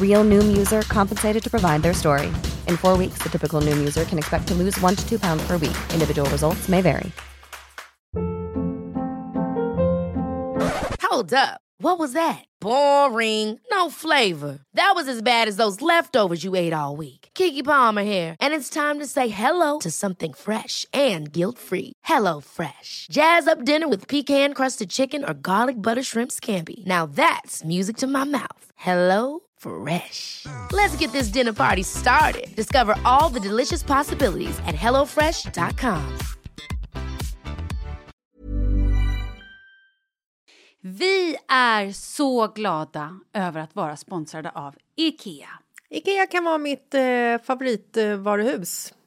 Real Noom user compensated to provide their story. In four weeks, the typical Noom user can expect to lose one to two pounds per week. Individual results may vary. Hold up. What was that? Boring. No flavor. That was as bad as those leftovers you ate all week. Kiki Palmer here, and it's time to say hello to something fresh and guilt-free. Hello Fresh. Jazz up dinner with pecan-crusted chicken or garlic butter shrimp scampi. Now that's music to my mouth. Hello Fresh. Let's get this dinner party started. Discover all the delicious possibilities at hellofresh.com. Vi är så glada över att vara sponsrade av Ikea. Ikea kan vara mitt eh, favoritvaruhus.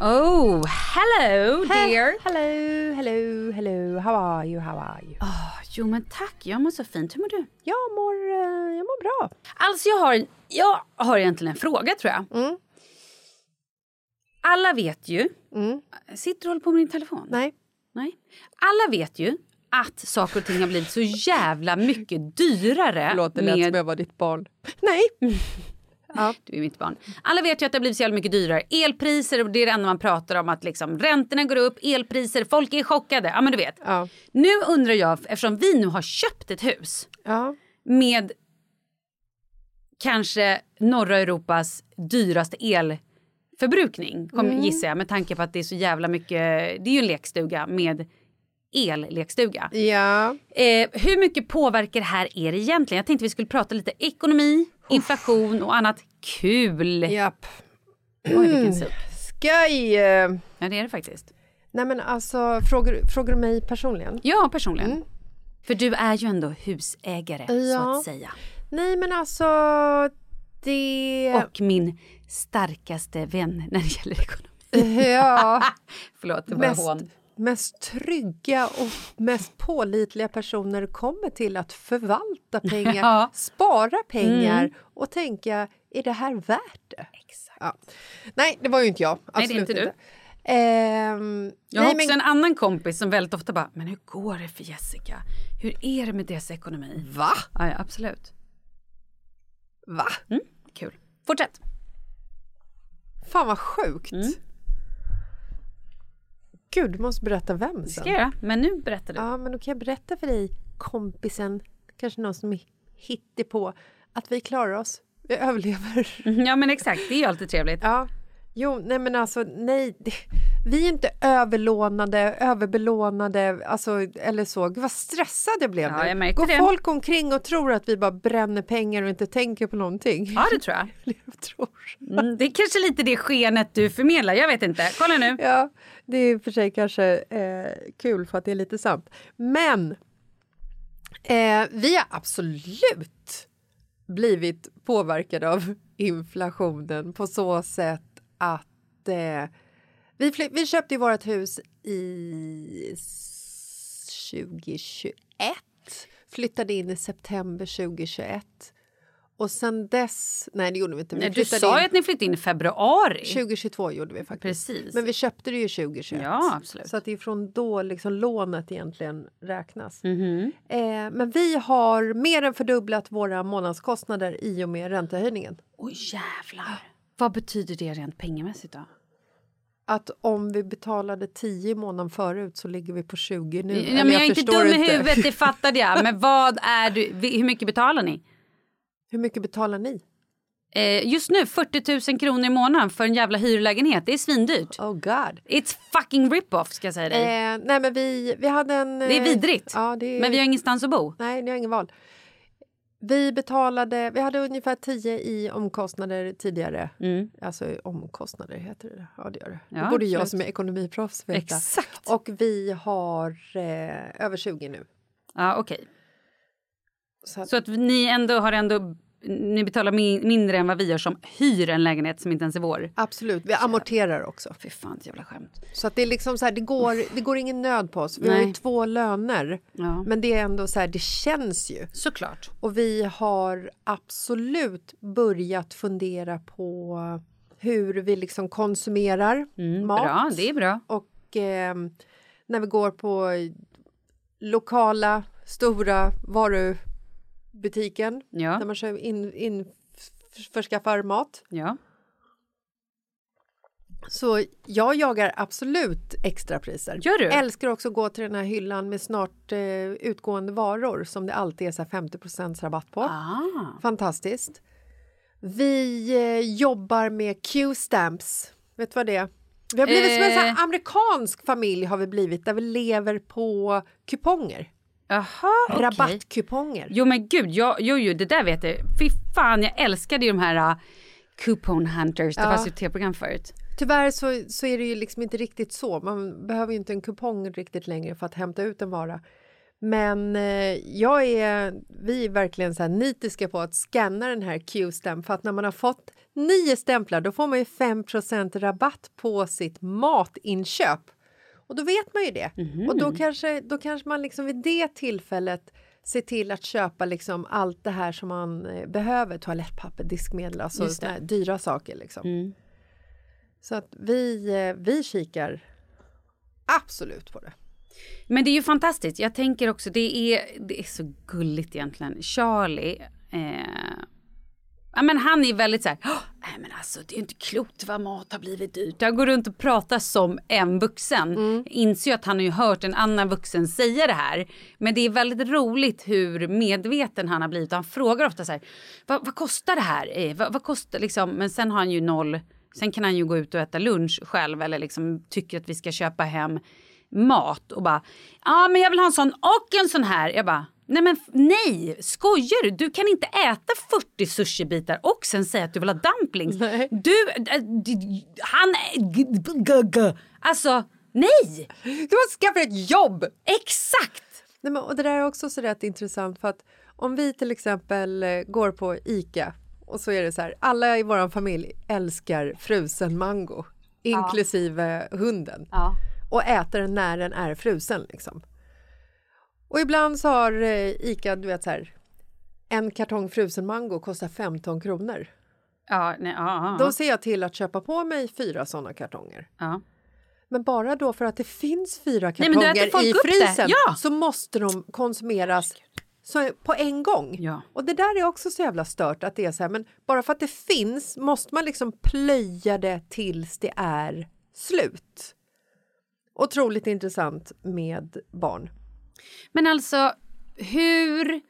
Oh, hello dear! Hello, hello, hello, how are you, how are you? Oh, jo men tack, jag mår så fint. Hur mår du? Jag mår, eh, jag mår bra. Alltså jag har, jag har egentligen en fråga tror jag. Mm. Alla vet ju... Mm. Sitter du och håller på med din telefon? Nej. Nej. Alla vet ju att saker och ting har blivit så jävla mycket dyrare. Det lät med... som jag var ditt barn. Nej! Ja. Du är mitt barn. Alla vet ju att det har blivit så jävla mycket dyrare. Elpriser, det är det enda man pratar om. Att liksom, räntorna går upp, elpriser, folk är chockade. Ja men du vet. Ja. Nu undrar jag, eftersom vi nu har köpt ett hus Ja. med kanske norra Europas dyraste elförbrukning, kom, Mm. gissar jag, med tanke på att det är så jävla mycket, det är ju en lekstuga med ellekstuga. Ja. Eh, hur mycket påverkar det här er egentligen? Jag tänkte vi skulle prata lite ekonomi, inflation och annat kul. Japp. Oj, vilken suck. Skoj! Ja, det är det faktiskt. Nej men alltså, frågar, frågar du mig personligen? Ja, personligen. Mm. För du är ju ändå husägare, så Ja. att säga. Nej men alltså, det... Och min starkaste vän när det gäller ekonomi. Ja, Förlåt, det var Mest- hån. Mest trygga och mest pålitliga personer kommer till att förvalta pengar, Ja. spara pengar och tänka, är det här värt det? Exakt. Ja. Nej, det var ju inte jag. Nej, det är Absolut inte du. Ehm, Jag har nej, också men, en annan kompis som väldigt ofta bara, men hur går det för Jessica? Hur är det med deras ekonomi? Va? Ja, ja absolut. Va? Mm, kul. Fortsätt. Fan vad sjukt. Mm. Gud, du måste berätta vem sen. Ska jag men nu berättar du. Ja, men då kan jag berätta för dig, kompisen, kanske någon som är på att vi klarar oss. Vi överlever. Ja men exakt, det är ju alltid trevligt. Ja. Jo, nej men alltså nej. Det, vi är inte överlånade, överbelånade, alltså, eller så. Gud vad stressad jag blev Ja, nu. jag Går det. folk omkring och tror att vi bara bränner pengar och inte tänker på någonting? Ja det tror jag. Jag tror. Mm, det är kanske lite det skenet du förmedlar, jag vet inte. Kolla nu. Ja, det är i och för sig kanske eh, kul för att det är lite sant. Men eh, vi har absolut blivit påverkade av inflationen på så sätt att eh, vi, fly- vi köpte ju vårt hus i s- 2021, flyttade in i september 2021 och sen dess, nej det gjorde vi inte. Vi Nej, du sa ju att ni flyttade in i februari. 2022 gjorde vi faktiskt. Precis. Men vi köpte det ju 2021. Ja, absolut. Så att det är från då liksom lånet egentligen räknas. Mhm. Eh, men vi har mer än fördubblat våra månadskostnader i och med räntehöjningen. Oj jävlar. Vad betyder det rent pengamässigt då? Att om vi betalade 10 i månaden förut så ligger vi på 20 nu. Ja, men jag är inte dum i huvudet, det fattade jag. Men vad är du, hur mycket betalar ni? Hur mycket betalar ni? Eh, just nu 40 000 kronor i månaden för en jävla hyrlägenhet. Det är svindyrt. Oh god. It's fucking rip-off ska jag säga dig. Eh, nej men vi, vi hade en... det är eh, vidrigt. Ja, det är, Men vi har ingenstans att bo. Nej, ni har ingen val. Vi betalade, vi hade ungefär 10 i omkostnader tidigare. Mm. Alltså omkostnader heter det. Ja, det gör det. Ja, det borde jag som är ekonomiproffs veta. Exakt. Och vi har eh, över 20 nu. Ja, okej. Så att, Så att ni ändå har ändå, ni betalar mi- mindre än vad vi gör som hyr en lägenhet som inte ens är vår. absolut, vi amorterar också. Fy fan, jävla skämt. Så att det är liksom så här, det går, det går ingen nöd på oss. Vi har ju Nej. två löner. Ja. Men det är ändå så här, det känns ju. Såklart. Och vi har absolut börjat fundera på hur vi liksom konsumerar mat. Mm, Bra, det är bra. Och eh, när vi går på lokala stora varubutiken Ja. där man köper in, in, f- förskaffar mat. Ja. Så jag jagar absolut extrapriser. Gör du? Älskar också att gå till den här hyllan med snart eh, utgående varor som det alltid är så här 50% rabatt på. Ah. Fantastiskt. Vi eh, jobbar med Q-stamps. Vet du vad det är? Vi har blivit som en Eh. amerikansk familj har vi blivit där vi lever på kuponger. Jaha, okej. Rabattkuponger. Jo men gud, jag, jo, jo det där vet jag. Fy fan, jag älskade ju de här uh, coupon hunters. Det Ja. fanns ju tv-program förut. Tyvärr så, så är det ju liksom inte riktigt så. Man behöver ju inte en kupong riktigt längre för att hämta ut en vara. Men eh, jag är, vi är verkligen så här nitiska på att scanna den här Q-stämpeln för att när man har fått nio stämplar då får man ju 5% rabatt på sitt matinköp. Och då vet man ju det. Och då kanske, då kanske man liksom vid det tillfället ser till att köpa liksom allt det här som man eh, behöver. Toalettpapper, diskmedel, alltså såna dyra saker. Liksom. Mm. Så att vi, eh, vi kikar absolut på det. Men det är ju fantastiskt. Jag tänker också, det är, det är så gulligt egentligen. Charlie, eh, ja, men han är väldigt så här, "Åh, nej men alltså det är inte klokt vad mat har blivit dyrt. Jag går runt och pratar som en vuxen. Inser ju att han har ju hört en annan vuxen säga det här. Men det är väldigt roligt hur medveten han har blivit. Han frågar ofta så här, vad, vad kostar det här? Eh, vad, vad kostar liksom? Men sen har han ju noll, sen kan han ju gå ut och äta lunch själv eller liksom tycker att vi ska köpa hem mat och bara ja men jag vill ha en sån och en sån här. Jag bara nej men nej skojar du? Du kan inte äta 40 sushibitar och sen säga att du vill ha dumplings. Nej. Du, äh, han är- g- g- g- alltså nej Du måste skaffa ett jobb! exakt. Nej, men, och det där är också så rätt intressant för att om vi till exempel eh, går på Ica och så är det så här, alla i vår familj älskar frusen mango, inklusive hunden. Ja. och äta den när den är frusen. Liksom. Och ibland så har eh, Ica, du vet så här, en kartong frusen mango kostar 15 kronor. Ja, nej, ja, Då ser jag till att köpa på mig fyra såna kartonger. ja. Men bara då för att det finns fyra Nej, kartonger folk i frysen Ja. så måste de konsumeras så, på en gång. Ja. Och det där är också så jävla stört att det är så här, men bara för att det finns måste man liksom plöja det tills det är slut. Otroligt intressant med barn. Men alltså, hur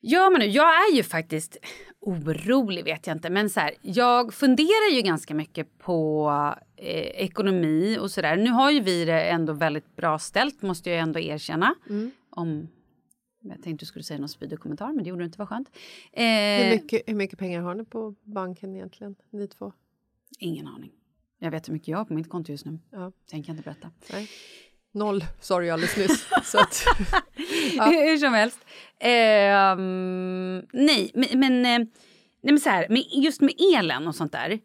gör man nu? Jag är ju faktiskt orolig, vet jag inte. Men så här, jag funderar ju ganska mycket på eh, ekonomi och sådär. Nu har ju vi det ändå väldigt bra ställt, måste jag ändå erkänna. Om, jag tänkte du skulle säga någon spydig kommentar, men det gjorde du inte, vad skönt. Eh, Hur, mycket, hur mycket pengar har ni på banken egentligen, ni två? Ingen aning. Jag vet hur mycket jag har på mitt konto just nu. Ja. Tänker jag inte berätta. Nej. Noll sa du ju alldeles nyss. så att, Hur som helst. Ehm, nej, men, men, eh, nej, men så här, just med elen och sånt där.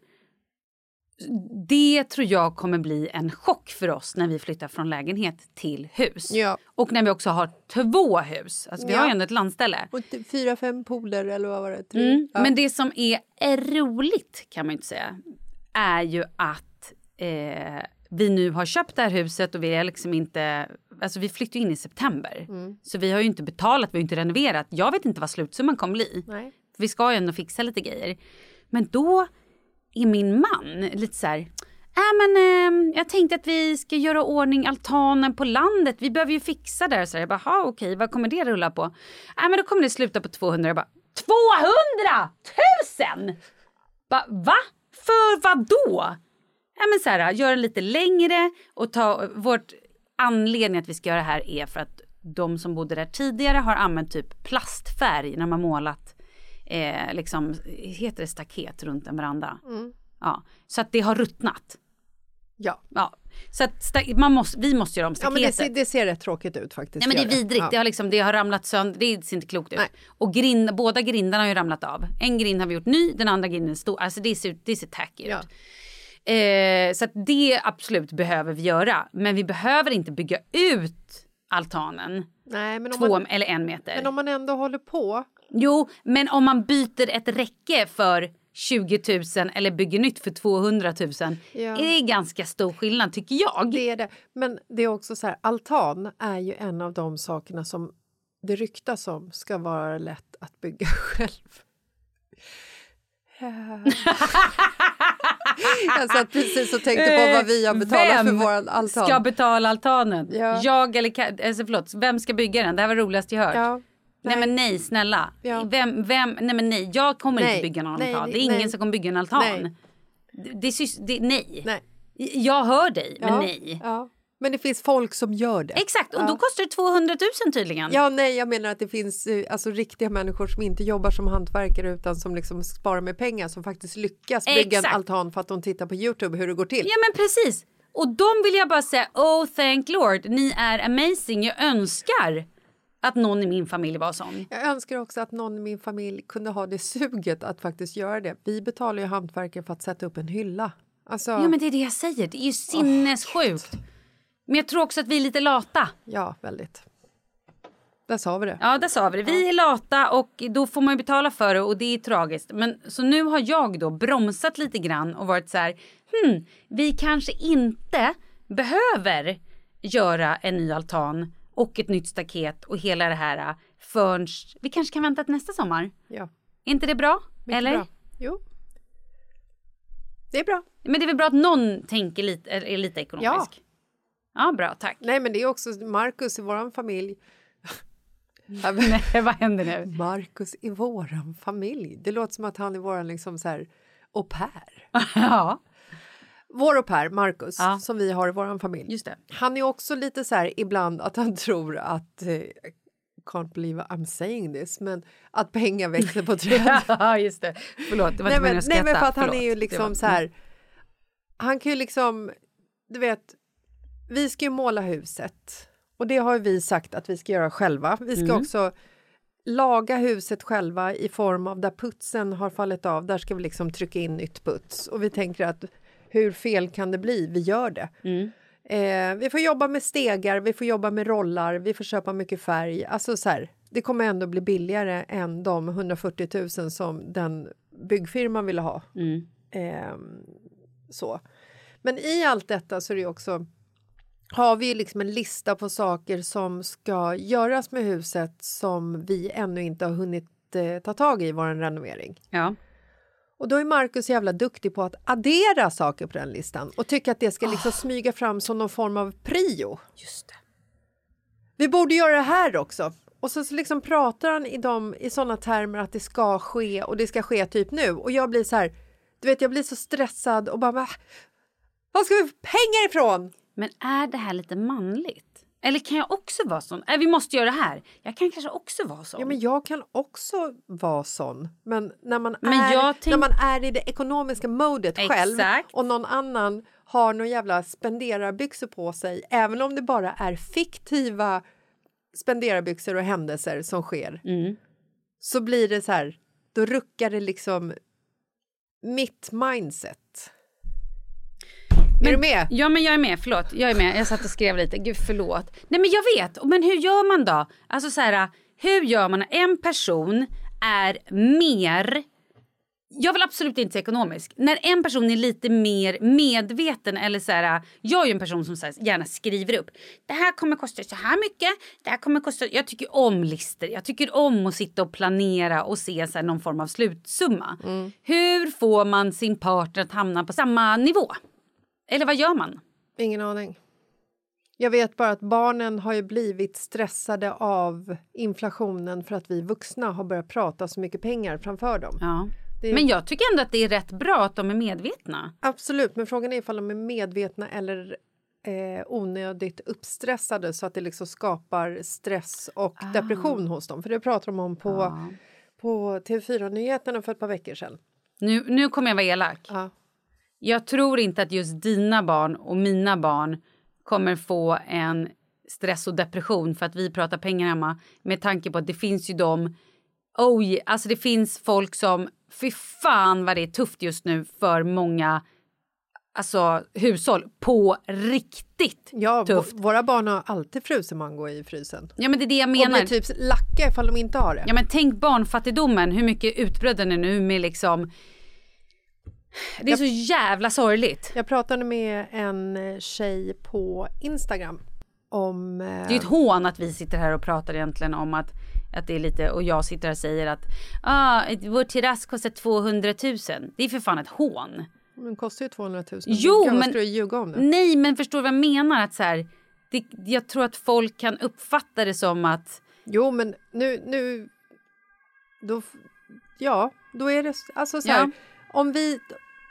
Det tror jag kommer bli en chock för oss när vi flyttar från lägenhet till hus. ja. Och när vi också har två hus. Alltså, vi Ja. har ju ändå ett landställe. Och fyra, fem pooler eller vad var det? Tre? Mm. Ja. Men det som är, är roligt kan man ju inte säga är ju att eh, vi nu har köpt det här huset och vi är liksom inte... Alltså vi flyttar in i september. Mm. Så vi har ju inte betalat, vi har inte renoverat. Jag vet inte vad slutsumman kommer bli. Nej. Vi ska ju ändå fixa lite grejer. Men då är min man lite så här... Äh, men, eh, jag tänkte att vi ska göra ordning altanen på landet. Vi behöver ju fixa där. Så jag bara, "Ha, okej, vad kommer det rulla på? Äh, men då kommer det sluta på 200. Jag bara, 200 000! Ba, va? För vad då? Ja, men så här, göra lite längre och ta vårt anledning att vi ska göra det här är för att de som bodde där tidigare har använt typ plastfärg när har målat eh, liksom, heter det staket runt en veranda? Ja, så att det har ruttnat. Ja. Ja, så att man måste, vi måste göra om Ja, men staketet. det, ser, det ser rätt tråkigt ut faktiskt. Nej men det är vidrigt, Ja. det, har liksom, det har ramlat sönder, det ser inte klokt ut. Nej. Och grind, båda grindarna har ju ramlat av. En grind har vi gjort ny, den andra grinden är stor. Alltså det ser, det ser tacky Ja. ut. Eh, så det absolut behöver vi göra. Men vi behöver inte bygga ut altanen Nej, men två man, eller en meter. men om man ändå håller på. Jo, men om man byter ett räcke för 20 000 eller bygger nytt för 200 000 Ja. är det ganska stor skillnad tycker jag. Det är det. Men det är också så här, altan är ju en av de sakerna som det ryktas om ska vara lätt att bygga själv. Jag satt precis och tänkte på vad vi har betalat Vem för vår altan. ska betala altanen? Ja. Jag eller alltså förlåt, vem ska bygga den? Det här var roligast jag hört. ja. Nej. men nej snälla. Ja. Vem, vem, nej men nej, jag kommer Nej. inte bygga Nej, altan. Det är nej. ingen som kommer bygga en altan. Nej. Det, det, det, nej. Nej. Jag hör dig, men nej. Ja. Men det finns folk som gör det. Exakt, och Ja. då kostar det 200 000 tydligen. Ja, nej, jag menar att det finns eh, alltså, riktiga människor som inte jobbar som hantverkare utan som liksom sparar med pengar som faktiskt lyckas bygga Exakt. en altan för att de tittar på Youtube hur det går till. Ja men precis. Och de vill jag bara säga, oh thank lord, ni är amazing. Jag önskar att någon i min familj var sån. Jag önskar också att någon i min familj kunde ha det suget att faktiskt göra det. Vi betalar ju hantverkare för att sätta upp en hylla. Alltså, Ja men det är det jag säger, det är ju sinnessjukt. Men jag tror också att vi är lite lata. ja, väldigt. Där sa vi det. Ja, där sa vi det. Vi är lata och då får man ju betala för det och det är tragiskt. Men så nu har jag då bromsat lite grann och varit så här, hmm, vi kanske inte behöver göra en ny altan och ett nytt staket och hela det här förrän vi kanske kan vänta till nästa sommar. Ja, Är inte det bra? mycket Eller? bra. Jo. Det är bra. Men det är väl bra att någon tänker lite, är lite ekonomisk? Ja. Bra, tack. Nej, men det är också Markus i våran familj. Nej, vad händer nu? Markus i våran familj. Det låter som att han är våran liksom så här au pair. ja, Vår au pair, Markus, Ja. som vi har i våran familj. just det. Han är också lite så här ibland att han tror att eh, can't believe I'm saying this, men att pengar växer på träd. Ja, just det. Förlåt, det var nej, inte men, meningen att nej men skratta. för att han Förlåt. är ju liksom var- så här. Han kan ju liksom, du vet, vi ska ju måla huset och det har vi sagt att vi ska göra själva. Vi ska Mm. också laga huset själva i form av där putsen har fallit av. Där ska vi liksom trycka in nytt puts och vi tänker att hur fel kan det bli? Vi gör det. Mm. Eh, vi får jobba med stegar, vi får jobba med rollar, vi får köpa mycket färg. Alltså så här, det kommer ändå bli billigare än de 140 000 som den byggfirman ville ha. Mm. Eh, så. Men i allt detta så är det också har vi liksom en lista på saker som ska göras med huset som vi ännu inte har hunnit eh, ta tag i vår renovering. Ja. Och då är Markus jävla duktig på att addera saker på den listan och tycker att det ska liksom smyga fram som någon form av prio. Just det. Vi borde göra det här också. Och så, så liksom pratar han i, de, i såna termer att det ska ske och det ska ske typ nu. Och jag blir så här, du vet jag blir så stressad och bara, "Va? var ska vi få pengar ifrån? Men är det här lite manligt? Eller kan jag också vara sån? Äh, vi måste göra det här. Jag kan kanske också vara sån. Ja, men jag kan också vara sån. Men när man, Men är, tänk- när man är i det ekonomiska modet själv Exakt. och någon annan har någon jävla spenderarbyxor på sig, även om det bara är fiktiva spenderarbyxor och händelser som sker, Mm. så blir det så här, då ruckar det liksom mitt mindset. Är du med? Ja, men jag är med. Förlåt. Jag är med. Jag satt och skrev lite. Gud, förlåt. Nej, men jag vet. Men hur gör man då? Alltså så här, hur gör man när en person är mer... Jag vill absolut inte säga ekonomisk. När en person är lite mer medveten eller så här, jag är ju en person som så här, gärna skriver upp. Det här kommer kosta så här mycket. Det här kommer kosta. Jag tycker om listor. Jag tycker om att sitta och planera och se så här, någon form av slutsumma. Hur får man sin partner att hamna på samma nivå? Eller vad gör man? Ingen aning. Jag vet bara att barnen har ju blivit stressade av inflationen för att vi vuxna har börjat prata så mycket pengar framför dem. Ja. Det- Men jag tycker ändå att det är rätt bra att de är medvetna. Absolut, men frågan är ifall de är medvetna eller eh, onödigt uppstressade så att det liksom skapar stress och depression hos dem. För det pratar de om på, på TV4-nyheterna för ett par veckor sedan. Nu, nu kommer jag vara elak. Ja. Jag tror inte att just dina barn och mina barn kommer få en stress och depression för att vi pratar pengar hemma. Med tanke på att det finns ju de... Oh, yeah, alltså det finns folk som... Fy fan vad det är tufft just nu för många alltså, hushåll. På riktigt Ja, tufft. våra barn har alltid frusen mango i frysen. Ja men det är det jag Och menar. blir typ lacka ifall de inte har det. Ja men tänk barnfattigdomen, hur mycket utbredd den är nu med liksom... Det är så jävla sorgligt. Jag pratade med en eh, tjej på Instagram om... Eh, Det är ju ett hån att vi sitter här och pratar egentligen om att, att det är lite, och jag sitter här och säger att ah, vår terrass kostar 200 000. Det är för fan ett hån. den kostar ju 200 000. Jo, vad men- ska du ljuga om det? Nej men förstår du vad jag menar? Att så här, det, jag tror att folk kan uppfatta det som att Jo, men nu... nu då, ja, då är det... Alltså så här, Ja. om vi...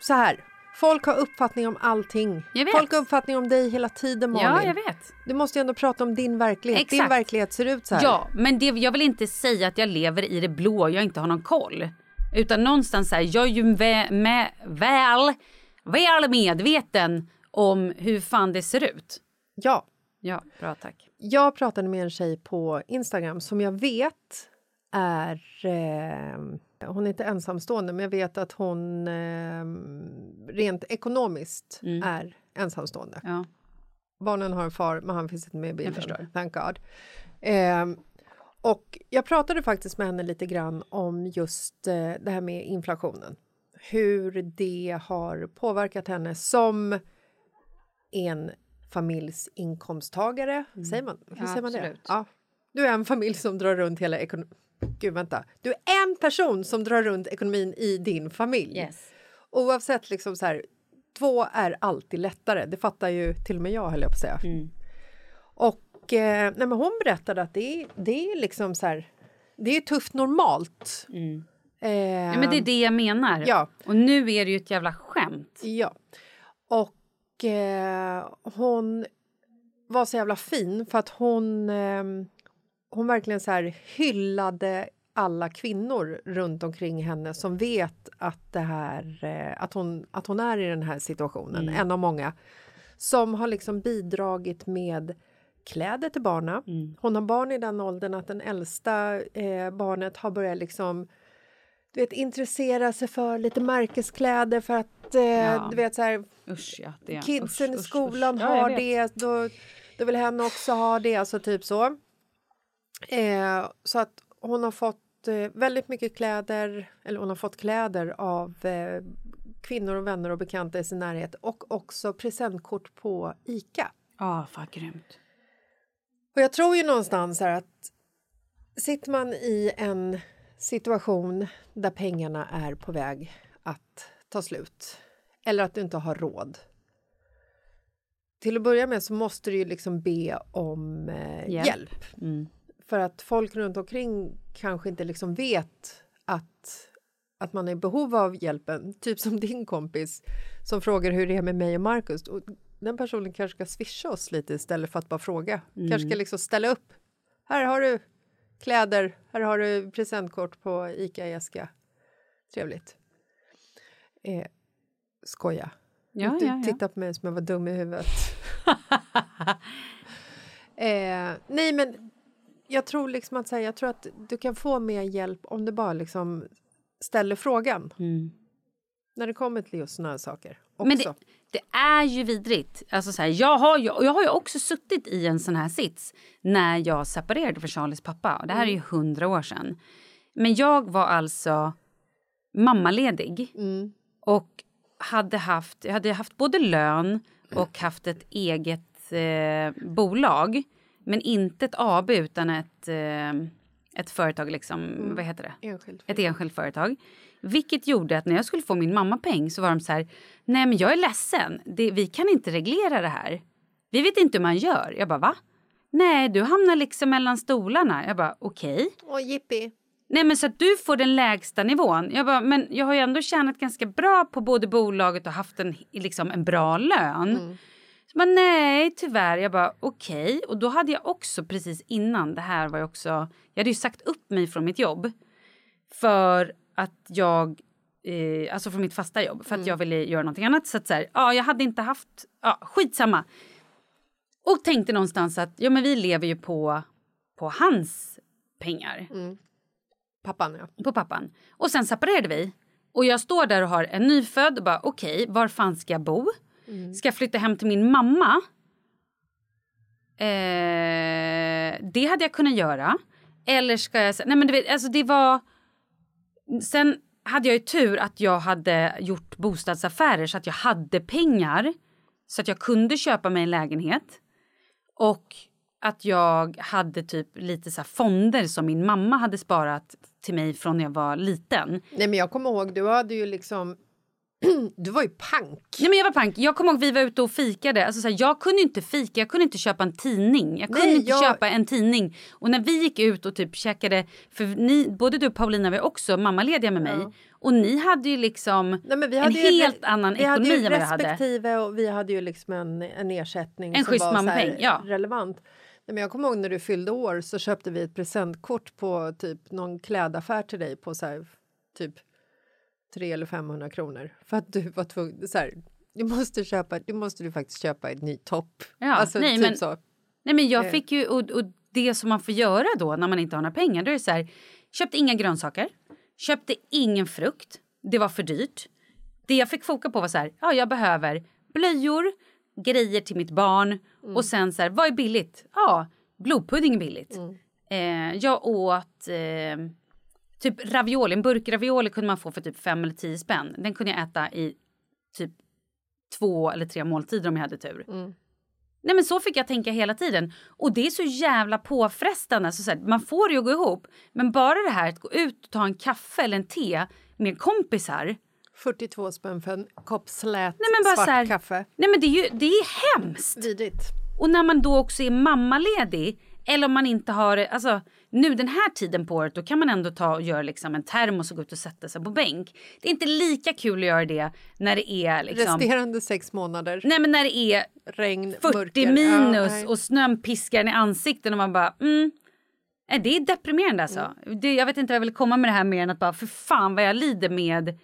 Så här. Folk har uppfattning om allting. Folk har uppfattning om dig hela tiden, Malin. Ja, jag vet. Du måste ju ändå prata om din verklighet. Din Exakt. verklighet ser ut så här. Ja, men det, jag vill inte säga att jag lever i det blå och jag inte har någon koll. Utan någonstans så här, jag är ju vä- med, väl, väl medveten om hur fan det ser ut. ja. Ja, bra tack. Jag pratade med en tjej på Instagram som jag vet är... Eh, hon är inte ensamstående, men jag vet att hon eh, rent ekonomiskt är ensamstående. Ja. Barnen har en far, men han finns inte med i bilden. förstår. Thank God. Eh, och jag pratade faktiskt med henne lite grann om just eh, det här med inflationen. Hur det har påverkat henne som en familjs inkomsttagare. Säger man, hur Mm. Ja, säger man det? Ja. Du är en familj som drar runt hela ekonomin. Gud, vänta. Du är en person som drar runt ekonomin i din familj. Yes. Oavsett liksom så här, två är alltid lättare. Det fattar ju till och med jag höll jag på att säga. Mm. Och eh, nej, men hon berättade att det är, det är liksom så här, det är tufft normalt. Eh, Mm. Ja, men det är det jag menar. Ja. Och nu är det ju ett jävla skämt. Ja. Och eh, hon var så jävla fin för att hon, eh, hon verkligen så här hyllade alla kvinnor runt omkring henne som vet att, det här, eh, att, hon, att hon är i den här situationen, en av många som har liksom bidragit med kläder till barnen. Hon har barn i den åldern att den äldsta eh, barnet har börjat liksom du vet, intressera sig för lite märkeskläder för att eh, Ja. du vet så här, Usch ja. Det. kidsen usch, i usch, skolan usch. Ja, jag har vet. det, då, då vill hen också ha det, alltså typ så. Eh, så att hon har fått eh, väldigt mycket kläder, eller hon har fått kläder av eh, kvinnor och vänner och bekanta i sin närhet och också presentkort på ICA. Ja, fan grymt. Och jag tror ju någonstans här att sitter man i en situation där pengarna är på väg att ta slut eller att du inte har råd. Till att börja med så måste du ju liksom be om eh, Hjälp. hjälp. Mm. För att folk runt omkring kanske inte liksom vet att, att man är i behov av hjälpen. Typ som din kompis som frågar hur det är med mig och Markus. Och den personen kanske ska swisha oss lite istället för att bara fråga. Kanske ska liksom ställa upp. Här har du kläder, här har du presentkort på Ica Eska. Trevligt. Eh, skoja. Ja, Inte ja, ja. titta på mig som jag var dum i huvudet. eh, nej, men jag tror liksom att säga, jag tror att du kan få mer hjälp om du bara liksom ställer frågan. Mm. När det kommer till just såna här saker. Också. Men det, det är ju vidrigt. Alltså så här, jag, har ju, jag har ju också suttit i en sån här sits när jag separerade från Charlies pappa. Och det här är ju Mm. hundra år sedan. Men jag var alltså mammaledig Mm. och hade haft, jag hade haft både lön och haft ett eget eh, bolag. Men inte ett AB utan ett, eh, ett företag, liksom, Mm. vad heter det? Enskilt. ett enskilt företag. Vilket gjorde att när jag skulle få min mammapeng så var de så här, nej men jag är ledsen, det, vi kan inte reglera det här. Vi vet inte hur man gör. Jag bara va? Nej, du hamnar liksom mellan stolarna. Jag bara okej. Åh, jippi. Nej men så att du får den lägsta nivån. Jag bara, men jag har ju ändå tjänat ganska bra på både bolaget och haft en, liksom en bra lön. Så bara, nej tyvärr. Jag bara okej. Och då hade jag också precis innan det här var jag också, jag hade ju sagt upp mig från mitt jobb. För att jag, eh, alltså från mitt fasta jobb, för att jag ville göra någonting annat. Så att så här, ja jag hade inte haft, ja skitsamma. Och tänkte någonstans att ja men vi lever ju på, på hans pengar Pappan, ja. på pappan. Och sen separerade vi. Och jag står där och har en nyfödd och bara okej, var fan ska jag bo? Ska jag flytta hem till min mamma? Eh, det hade jag kunnat göra. Eller ska jag... Nej men du vet, alltså det var... Sen hade jag ju tur att jag hade gjort bostadsaffärer så att jag hade pengar. Så att jag kunde köpa mig en lägenhet. Och att jag hade typ lite så här fonder som min mamma hade sparat till mig från när jag var liten. Nej, men jag kommer ihåg, du hade ju liksom... du var ju pank. Nej men jag var pank. Jag kommer ihåg vi var ute och fikade. Alltså så här, jag kunde inte fika, jag kunde inte köpa en tidning. Jag kunde Nej, inte jag- köpa en tidning. Och när vi gick ut och typ käkade, för ni, både du och Paulina var också mammalediga med mig. Och ni hade ju liksom Nej, vi en hade ju, helt annan vi ekonomi hade än vad jag hade. respektive och vi hade ju liksom en, en ersättning En som var mammapeng, ja. relevant. Nej, men jag kommer ihåg när du fyllde år så köpte vi ett presentkort på typ någon klädaffär till dig på så här, typ 300 eller 500 kronor för att du var tvungen så här, du måste köpa, du måste du faktiskt köpa en ny topp. Ja, alltså nej, typ men- så. Nej men jag Eh. fick ju, och, och det som man får göra då när man inte har några pengar, då är det så här, köpte inga grönsaker, köpte ingen frukt, det var för dyrt. Det jag fick foka på var så här, ja jag behöver blöjor, grejer till mitt barn och sen så här, vad är billigt? Ja, blodpudding är billigt. Eh, jag åt eh, typ ravioli, en burk ravioli kunde man få för typ fem eller tio spänn. Den kunde jag äta i typ två eller tre måltider om jag hade tur. Nej men så fick jag tänka hela tiden. Och det är så jävla påfrestande. Så så här, man får det ju att gå ihop. Men bara det här att gå ut och ta en kaffe eller en te med kompisar. 42 spänn för en kopp slät Nej men bara svart så här, kaffe. Nej men det är ju det är hemskt. Vidrigt. Och när man då också är mammaledig. Eller om man inte har, alltså nu den här tiden på året då kan man ändå ta och göra liksom en termos och gå ut och sätta sig på bänk. Det är inte lika kul att göra det när det är liksom, Resterande sex månader. nej men när det är Regn, 40 mörker. Minus nej. och snön piskar en i ansiktet och man bara mm. Det är deprimerande alltså. Mm. Det, jag vet inte vad jag vill komma med det här mer än att bara för fan vad jag lider med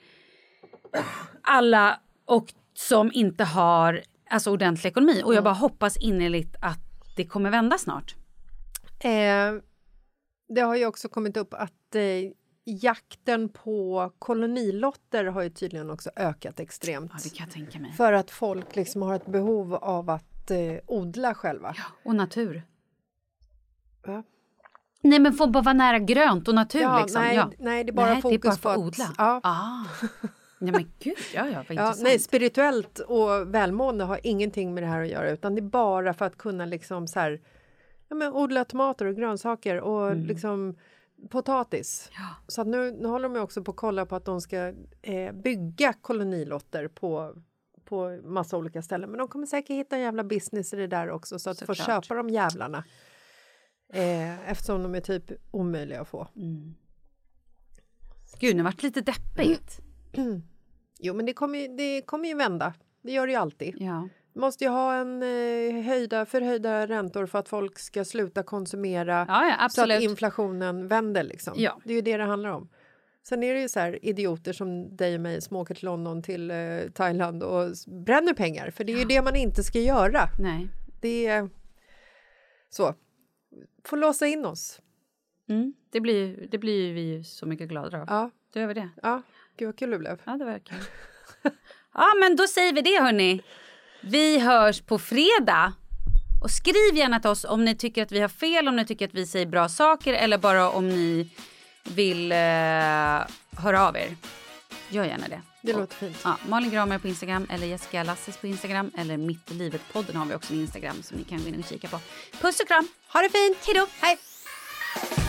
alla och som inte har alltså, ordentlig ekonomi. Och jag bara hoppas innerligt att det kommer vända snart. Eh, det har ju också kommit upp att eh, jakten på kolonilotter har ju tydligen också ökat extremt. Ja, det kan jag tänka mig. För att folk liksom har ett behov av att eh, odla själva. Och natur. Ja. Nej, men få bara vara nära grönt och natur Ja, liksom. nej, ja. nej, det är bara nej, fokus det är bara på för att odla. ja. Ah. Nej, men gud, ja, ja, vad Ja, intressant. nej, spirituellt och välmående har ingenting med det här att göra utan det är bara för att kunna liksom så här, ja, men odla tomater och grönsaker och liksom potatis. Mm. Ja. Så att nu, nu håller de också på att kolla på att de ska eh, bygga kolonilotter på på massa olika ställen. Men de kommer säkert hitta en jävla business i det där också så att de får Såklart. köpa de jävlarna. Eh, eftersom de är typ omöjliga att få. Gud, nu vart lite deppigt. Jo, men det kommer, ju, det kommer ju vända. Det gör det ju alltid. Ja. Du måste ju ha en eh, höjda, förhöjda räntor för att folk ska sluta konsumera Ja, ja, så att inflationen vänder. Liksom. Ja. Det är ju det det handlar om. Sen är det ju så här idioter som dig och mig som åker till London, till eh, Thailand och bränner pengar. För det är ju det man inte ska göra. Nej. Det är så. Får låsa in oss. Mm. Det, blir, det blir vi ju så mycket gladare av. Ja, Då gör vi det. ja. Gud vad kul det blev. Ja, det verkar. ja, men då säger vi det, hörni. Vi hörs på fredag. Och skriv gärna till oss om ni tycker att vi har fel, om ni tycker att vi säger bra saker eller bara om ni vill eh, höra av er. Gör gärna det. Det låter fint. Ja, Malin Gramer på Instagram eller Jessica Lasses på Instagram eller Mitt i livet-podden har vi också en Instagram som ni kan gå in och kika på. Puss och kram! Ha det fint! Hej då! Hej!